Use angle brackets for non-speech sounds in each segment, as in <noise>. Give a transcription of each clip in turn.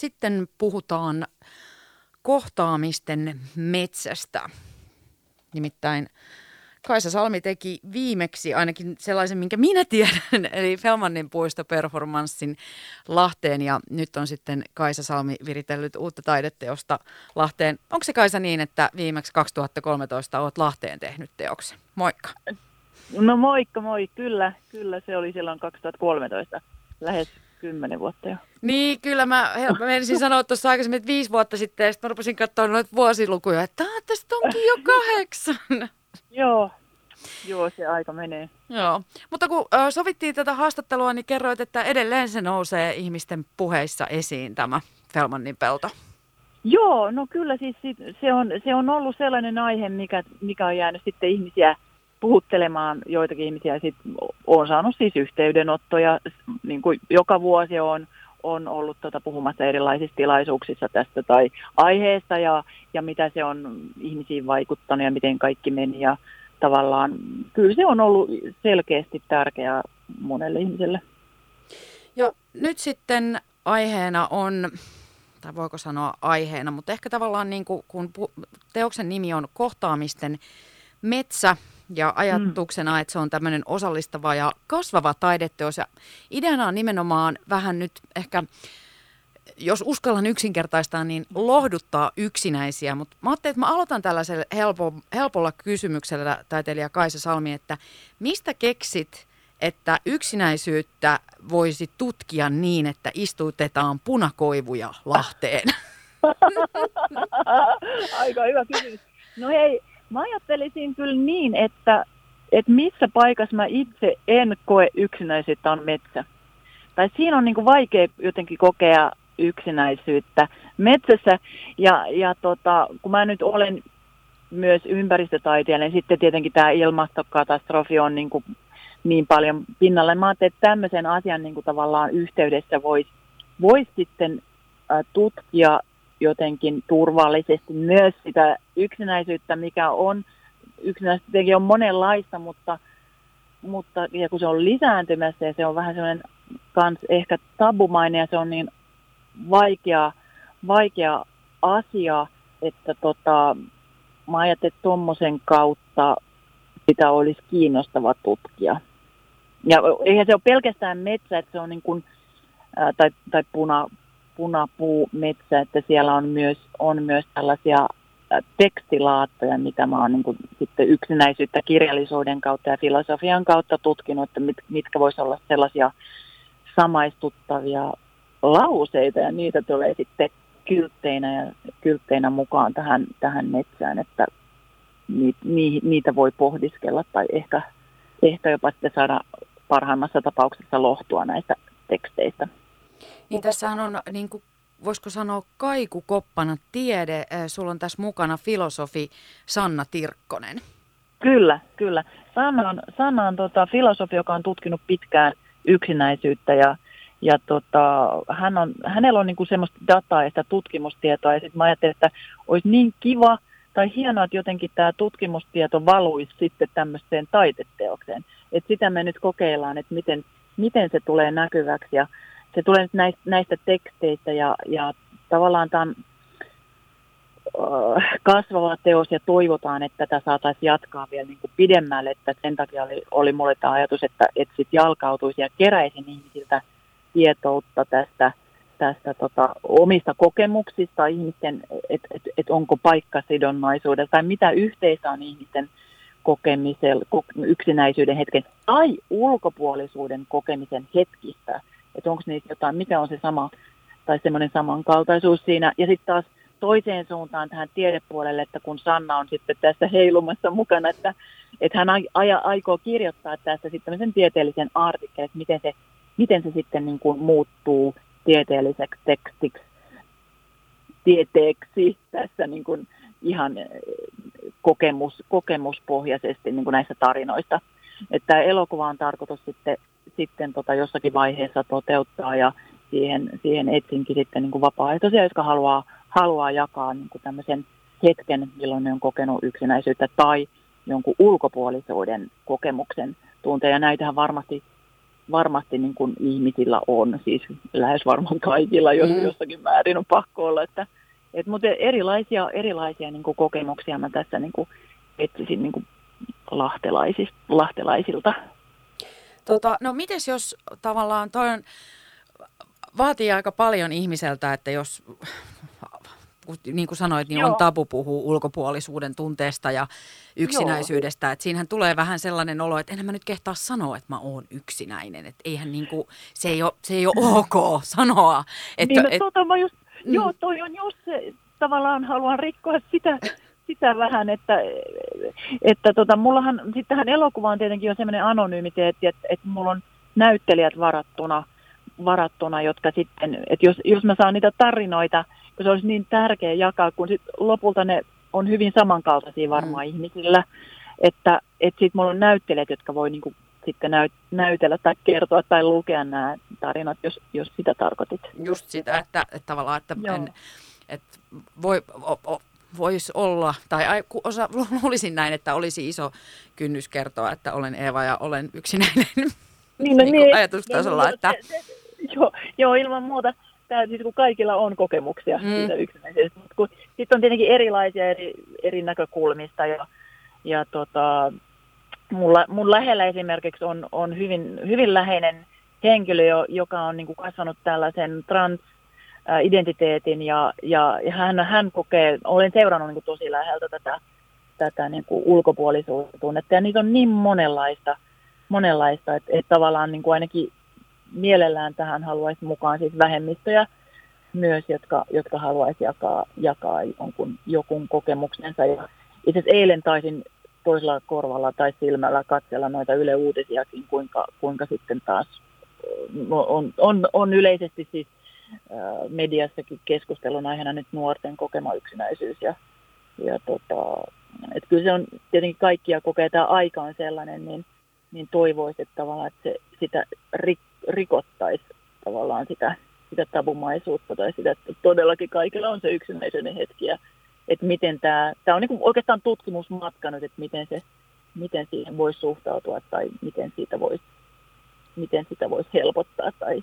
sitten puhutaan kohtaamisten metsästä. Nimittäin Kaisa Salmi teki viimeksi ainakin sellaisen, minkä minä tiedän, <laughs> eli Felmannin puistoperformanssin Lahteen ja nyt on sitten Kaisa Salmi viritellyt uutta taideteosta Lahteen. Onko se Kaisa niin, että viimeksi 2013 olet Lahteen tehnyt teoksen? Moikka. No moikka moi, kyllä, kyllä se oli silloin 2013, lähes kymmenen vuotta jo. Niin, kyllä mä, mä menisin sanoa tuossa aikaisemmin, että viisi vuotta sitten, ja sitten mä rupesin katsoa noita vuosilukuja, että tästä onkin jo kahdeksan. Joo, joo se aika menee. Joo, mutta kun ö, sovittiin tätä haastattelua, niin kerroit, että edelleen se nousee ihmisten puheissa esiin tämä Felmannin pelto. Joo, no kyllä siis se on, se on ollut sellainen aihe, mikä, mikä on jäänyt sitten ihmisiä puhuttelemaan joitakin ihmisiä. Sitten olen saanut siis yhteydenottoja, niin kuin joka vuosi on, on ollut tuota puhumassa erilaisissa tilaisuuksissa tästä tai aiheesta ja, ja mitä se on ihmisiin vaikuttanut ja miten kaikki meni. Ja tavallaan kyllä se on ollut selkeästi tärkeää monelle ihmiselle. Ja nyt sitten aiheena on, tai voiko sanoa aiheena, mutta ehkä tavallaan niin kuin, kun teoksen nimi on kohtaamisten metsä, ja ajatuksena, mm. että se on tämmöinen osallistava ja kasvava taideteos. Ja ideana on nimenomaan vähän nyt ehkä, jos uskallan yksinkertaistaa, niin lohduttaa yksinäisiä. Mutta mä ajattelin, että mä aloitan tällaisella helpo, helpolla kysymyksellä taiteilija Kaisa Salmi, että mistä keksit, että yksinäisyyttä voisi tutkia niin, että istutetaan punakoivuja Lahteen? <laughs> Aika hyvä kysymys. No hei, Mä ajattelisin kyllä niin, että, että missä paikassa mä itse en koe yksinäisyyttä on metsä. Tai siinä on niin kuin vaikea jotenkin kokea yksinäisyyttä metsässä. Ja, ja tota, kun mä nyt olen myös ympäristötaiteilija, niin sitten tietenkin tämä ilmastokatastrofi on niin, kuin niin paljon pinnalla. Mä ajattelin, että tämmöisen asian niin kuin tavallaan yhteydessä voisi vois sitten tutkia jotenkin turvallisesti myös sitä yksinäisyyttä, mikä on, yksinäisyyttä tietenkin on monenlaista, mutta, mutta ja kun se on lisääntymässä ja se on vähän semmoinen kans ehkä tabumainen ja se on niin vaikea, vaikea asia, että tota, mä ajattelin, että tuommoisen kautta sitä olisi kiinnostava tutkia. Ja eihän se ole pelkästään metsä, että se on niin kuin, ää, tai, tai puna, punapuumetsä, että siellä on myös, on myös tällaisia tekstilaattoja, mitä mä oon niin kuin, sitten yksinäisyyttä kirjallisuuden kautta ja filosofian kautta tutkinut, että mit, mitkä voisi olla sellaisia samaistuttavia lauseita ja niitä tulee sitten kyltteinä ja kyltteinä mukaan tähän, tähän metsään, että ni, niitä voi pohdiskella tai ehkä, ehkä jopa sitten saada parhaimmassa tapauksessa lohtua näistä teksteistä. Niin tässähän on, niin kuin, voisiko sanoa, kaikukoppana tiede. Sulla on tässä mukana filosofi Sanna Tirkkonen. Kyllä, kyllä. Sanna on, Sanna on tota, filosofi, joka on tutkinut pitkään yksinäisyyttä ja, ja tota, hän on, hänellä on niinku semmoista dataa ja sitä tutkimustietoa. Ja sitten mä ajattelin, että olisi niin kiva tai hienoa, että jotenkin tämä tutkimustieto valuisi sitten tämmöiseen taiteteokseen. Et sitä me nyt kokeillaan, että miten, miten se tulee näkyväksi. Ja se tulee nyt näistä, näistä teksteistä ja, ja tavallaan tämä kasvava teos ja toivotaan, että tätä saataisiin jatkaa vielä niin kuin pidemmälle, että sen takia oli, oli mulle tämä ajatus, että, että sitten jalkautuisi ja keräisin ihmisiltä tietoutta tästä, tästä tota, omista kokemuksista ihmisten, että et, et onko paikkasidonnaisuudessa tai mitä yhteistä on ihmisten kokemisella, yksinäisyyden hetken tai ulkopuolisuuden kokemisen hetkistä että onko niissä jotain, mikä on se sama tai semmoinen samankaltaisuus siinä. Ja sitten taas toiseen suuntaan tähän tiedepuolelle, että kun Sanna on sitten tässä heilumassa mukana, että, että hän aja, aikoo kirjoittaa tästä sitten tämmöisen tieteellisen artikkelin, että miten se, miten se sitten niin kuin muuttuu tieteelliseksi tekstiksi, tieteeksi tässä niin kuin ihan eh, kokemus, kokemuspohjaisesti niin kuin näistä tarinoista. Että elokuva on tarkoitus sitten sitten tota jossakin vaiheessa toteuttaa ja siihen, siihen etsinkin sitten niin kuin vapaaehtoisia, jotka haluaa, haluaa jakaa niin kuin tämmöisen hetken, milloin ne on kokenut yksinäisyyttä tai jonkun ulkopuolisuuden kokemuksen tunteen. Ja näitähän varmasti varmasti niin kuin ihmisillä on, siis lähes varmaan kaikilla, jos mm. jossakin määrin on pakko olla, että et, mutta erilaisia, erilaisia niin kuin kokemuksia mä tässä niin kuin etsisin niin kuin lahtelaisilta. Tota, no mites jos tavallaan toi on, vaatii aika paljon ihmiseltä, että jos niin kuin sanoit, niin Joo. on tabu puhua ulkopuolisuuden tunteesta ja yksinäisyydestä. Joo. Että siinähän tulee vähän sellainen olo, että enhän mä nyt kehtaa sanoa, että mä oon yksinäinen. Että eihän niin kuin, se, ei ole, se ei ole ok sanoa. Että, niin, no, et, tota, mä just, mm. Joo, toi on just se, tavallaan haluan rikkoa sitä, sitä vähän, että, että tota, mullahan sitten tähän elokuvaan tietenkin on sellainen anonyymiteetti, että, että mulla on näyttelijät varattuna, varattuna jotka sitten, että jos, jos mä saan niitä tarinoita, kun se olisi niin tärkeä jakaa, kun sit lopulta ne on hyvin samankaltaisia varmaan mm. ihmisillä, että, että sitten mulla on näyttelijät, jotka voi niinku sitten näyt, näytellä tai kertoa tai lukea nämä tarinat, jos, jos sitä tarkoitit. Just sitä, että, että tavallaan, että, en, että voi, o, o, voisi olla, tai osa, <laughs> luulisin näin, että olisi iso kynnys kertoa, että olen Eeva ja olen yksinäinen <laughs> niin, no, niin, niin, ajatustasolla. Niin, että... Se, se, joo, joo, ilman muuta. Tämä, siis kun kaikilla on kokemuksia mm. siitä yksinäisyydestä, mutta sitten on tietenkin erilaisia eri, eri näkökulmista ja, ja tota, mulla, mun lähellä esimerkiksi on, on hyvin, hyvin läheinen henkilö, joka on niin kuin kasvanut tällaisen trans identiteetin ja, ja, ja hän, hän kokee, olen seurannut niin kuin tosi läheltä tätä, tätä niin kuin ja niitä on niin monenlaista, monenlaista että, että tavallaan niin kuin ainakin mielellään tähän haluaisi mukaan siis vähemmistöjä myös, jotka, jotka haluaisi jakaa, jakaa jonkun, jokun kokemuksensa. Ja itse asiassa eilen taisin toisella korvalla tai silmällä katsella noita Yle Uutisiakin, kuinka, kuinka sitten taas no, on, on, on yleisesti siis mediassakin keskustelun aiheena nyt nuorten kokema yksinäisyys. Ja, ja tota, et kyllä se on tietenkin kaikkia kokee, tämä aika on sellainen, niin, niin toivoisi, että tavallaan että se, sitä rik, rikottaisi tavallaan sitä, sitä tabumaisuutta tai sitä, että todellakin kaikilla on se yksinäisyyden hetki ja että miten tämä, tämä on niin oikeastaan tutkimusmatka nyt, että miten, se, miten siihen voisi suhtautua tai miten siitä voisi, miten sitä voisi helpottaa tai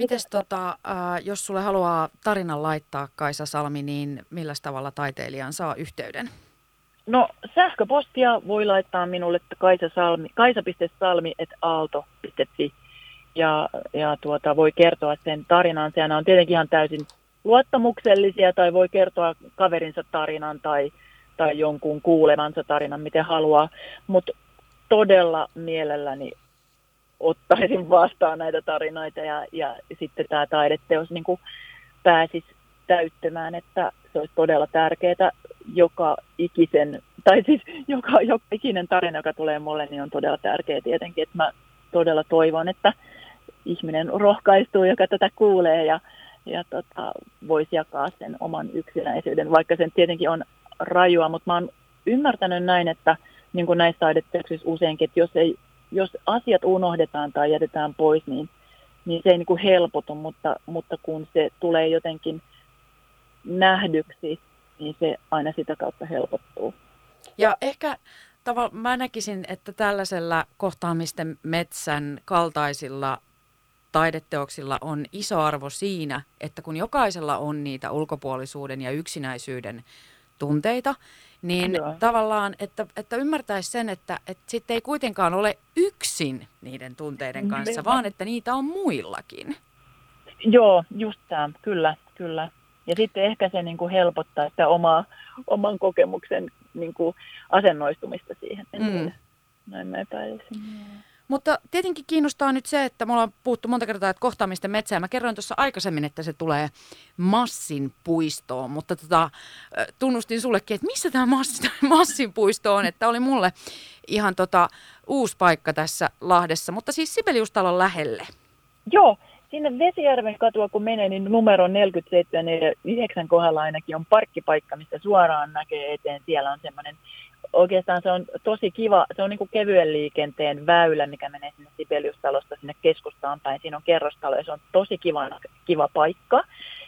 Mites tota, äh, jos sulle haluaa tarinan laittaa Kaisa Salmi, niin millä tavalla taiteilijan saa yhteyden? No sähköpostia voi laittaa minulle kaisa salmi, kaisa.salmi.aalto.fi ja, ja tuota, voi kertoa sen tarinan. Sehän on tietenkin ihan täysin luottamuksellisia tai voi kertoa kaverinsa tarinan tai, tai jonkun kuulemansa tarinan, miten haluaa. Mutta todella mielelläni ottaisin vastaan näitä tarinoita ja, ja sitten tämä taideteos niin kuin pääsisi täyttämään, että se olisi todella tärkeää joka ikisen, tai siis joka, joka ikinen tarina, joka tulee mulle, niin on todella tärkeä tietenkin, että mä todella toivon, että ihminen rohkaistuu, joka tätä kuulee ja, ja tota, voisi jakaa sen oman yksinäisyyden, vaikka sen tietenkin on rajua, mutta mä oon ymmärtänyt näin, että niin kuin näissä taideteoksissa useinkin, että jos, ei, jos asiat unohdetaan tai jätetään pois, niin, niin se ei niin kuin helpotu, mutta, mutta kun se tulee jotenkin nähdyksi, niin se aina sitä kautta helpottuu. Ja ehkä tavallaan mä näkisin, että tällaisella kohtaamisten metsän kaltaisilla taideteoksilla on iso arvo siinä, että kun jokaisella on niitä ulkopuolisuuden ja yksinäisyyden tunteita, niin Joo. tavallaan, että, että ymmärtäisi sen, että, että sitten ei kuitenkaan ole yksin niiden tunteiden kanssa, vaan että niitä on muillakin. Joo, just tämä, kyllä, kyllä. Ja sitten ehkä se niin kuin helpottaa sitä omaa, oman kokemuksen niin kuin asennoistumista siihen. Mm. Näin mä epäilisin. Mutta tietenkin kiinnostaa nyt se, että me ollaan puhuttu monta kertaa, että kohtaamisten metsää. Mä kerroin tuossa aikaisemmin, että se tulee Massin puistoon, mutta tota, tunnustin sullekin, että missä tämä <laughs> Massin puisto on, että oli mulle ihan tota, uusi paikka tässä Lahdessa, mutta siis Sibeliustalon lähelle. Joo, sinne Vesijärven katua kun menee, niin numero 47 ja 9 kohdalla ainakin on parkkipaikka, missä suoraan näkee eteen. Siellä on semmoinen, oikeastaan se on tosi kiva, se on niin kuin kevyen liikenteen väylä, mikä menee sinne Sibeliustalosta sinne keskustaan päin. Siinä on kerrostalo ja se on tosi kiva, kiva paikka.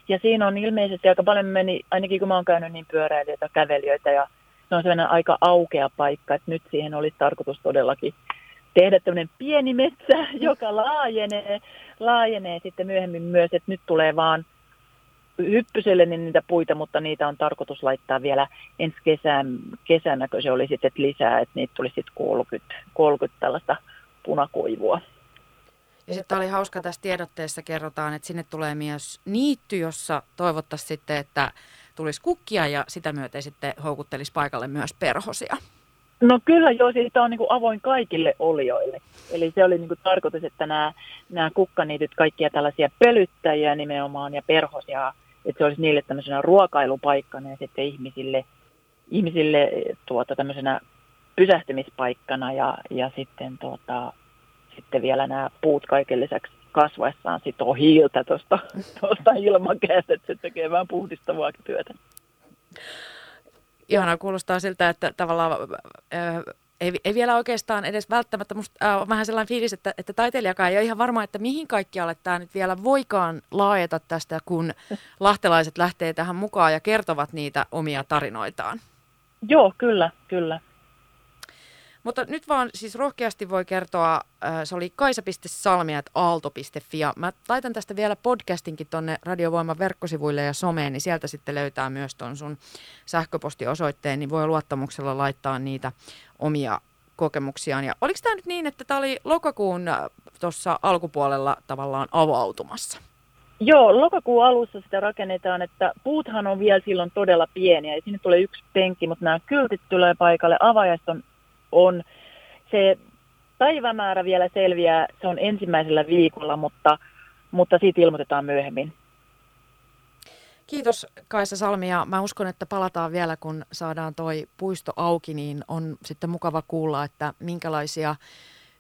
Ja siinä on ilmeisesti aika paljon meni, ainakin kun mä oon käynyt niin pyöräilijöitä, kävelijöitä ja se on sellainen aika aukea paikka, että nyt siihen olisi tarkoitus todellakin tehdä tämmöinen pieni metsä, <laughs> joka laajenee, laajenee sitten myöhemmin myös, että nyt tulee vaan hyppyselle niin niitä puita, mutta niitä on tarkoitus laittaa vielä ensi kesän, kesänä, kun se oli sitten lisää, että niitä tuli sitten 30, 30 tällaista punakoivua. Ja sitten oli hauska tässä tiedotteessa kerrotaan, että sinne tulee myös niitty, jossa toivottaisiin sitten, että tulisi kukkia ja sitä myöten sitten houkuttelisi paikalle myös perhosia. No kyllä joo, siis tämä on niin kuin avoin kaikille olioille. Eli se oli niin kuin tarkoitus, että nämä, nämä kukkaniityt, kaikkia tällaisia pölyttäjiä nimenomaan ja perhosia, että se olisi niille tämmöisenä ruokailupaikkana ja sitten ihmisille, ihmisille tuota, tämmöisenä pysähtymispaikkana ja, ja sitten, tuota, sitten vielä nämä puut kaiken lisäksi kasvaessaan sitoo hiiltä tuosta <laughs> ilmakehästä, että se tekee vähän puhdistavaa työtä. Ihanaa kuulostaa siltä, että tavallaan äh, ei, ei vielä oikeastaan edes välttämättä, musta äh, on vähän sellainen fiilis, että, että taiteilijakaan ei ole ihan varma, että mihin kaikkialle tämä nyt vielä voikaan laajeta tästä, kun <laughs> lahtelaiset lähtee tähän mukaan ja kertovat niitä omia tarinoitaan. Joo, kyllä, kyllä. Mutta nyt vaan siis rohkeasti voi kertoa, äh, se oli kaisa.salmiat.aalto.fi mä laitan tästä vielä podcastinkin tonne Radiovoiman verkkosivuille ja someen, niin sieltä sitten löytää myös ton sun sähköpostiosoitteen, niin voi luottamuksella laittaa niitä omia kokemuksiaan. Ja oliko tämä nyt niin, että tämä oli lokakuun äh, tuossa alkupuolella tavallaan avautumassa? Joo, lokakuun alussa sitä rakennetaan, että puuthan on vielä silloin todella pieniä ja sinne tulee yksi penkki, mutta nämä kyltit tulee paikalle, avajaiset on on. Se päivämäärä vielä selviää, se on ensimmäisellä viikolla, mutta, mutta siitä ilmoitetaan myöhemmin. Kiitos Kaisa Salmi ja mä uskon, että palataan vielä, kun saadaan toi puisto auki, niin on sitten mukava kuulla, että minkälaisia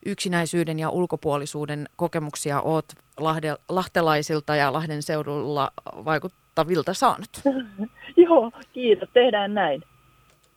yksinäisyyden ja ulkopuolisuuden kokemuksia oot Lahde, lahtelaisilta ja Lahden seudulla vaikuttavilta saanut. <laughs> Joo, kiitos. Tehdään näin.